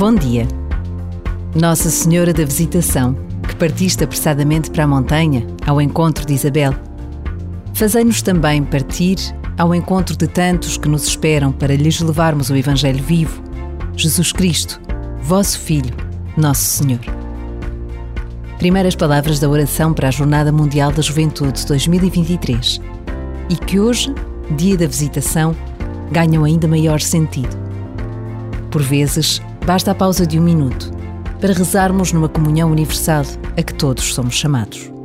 Bom dia. Nossa Senhora da Visitação, que partiste apressadamente para a montanha, ao encontro de Isabel, fazei-nos também partir ao encontro de tantos que nos esperam para lhes levarmos o Evangelho vivo, Jesus Cristo, vosso Filho, nosso Senhor. Primeiras palavras da oração para a Jornada Mundial da Juventude 2023 e que hoje, dia da visitação, ganham ainda maior sentido. Por vezes, basta a pausa de um minuto para rezarmos numa comunhão universal a que todos somos chamados.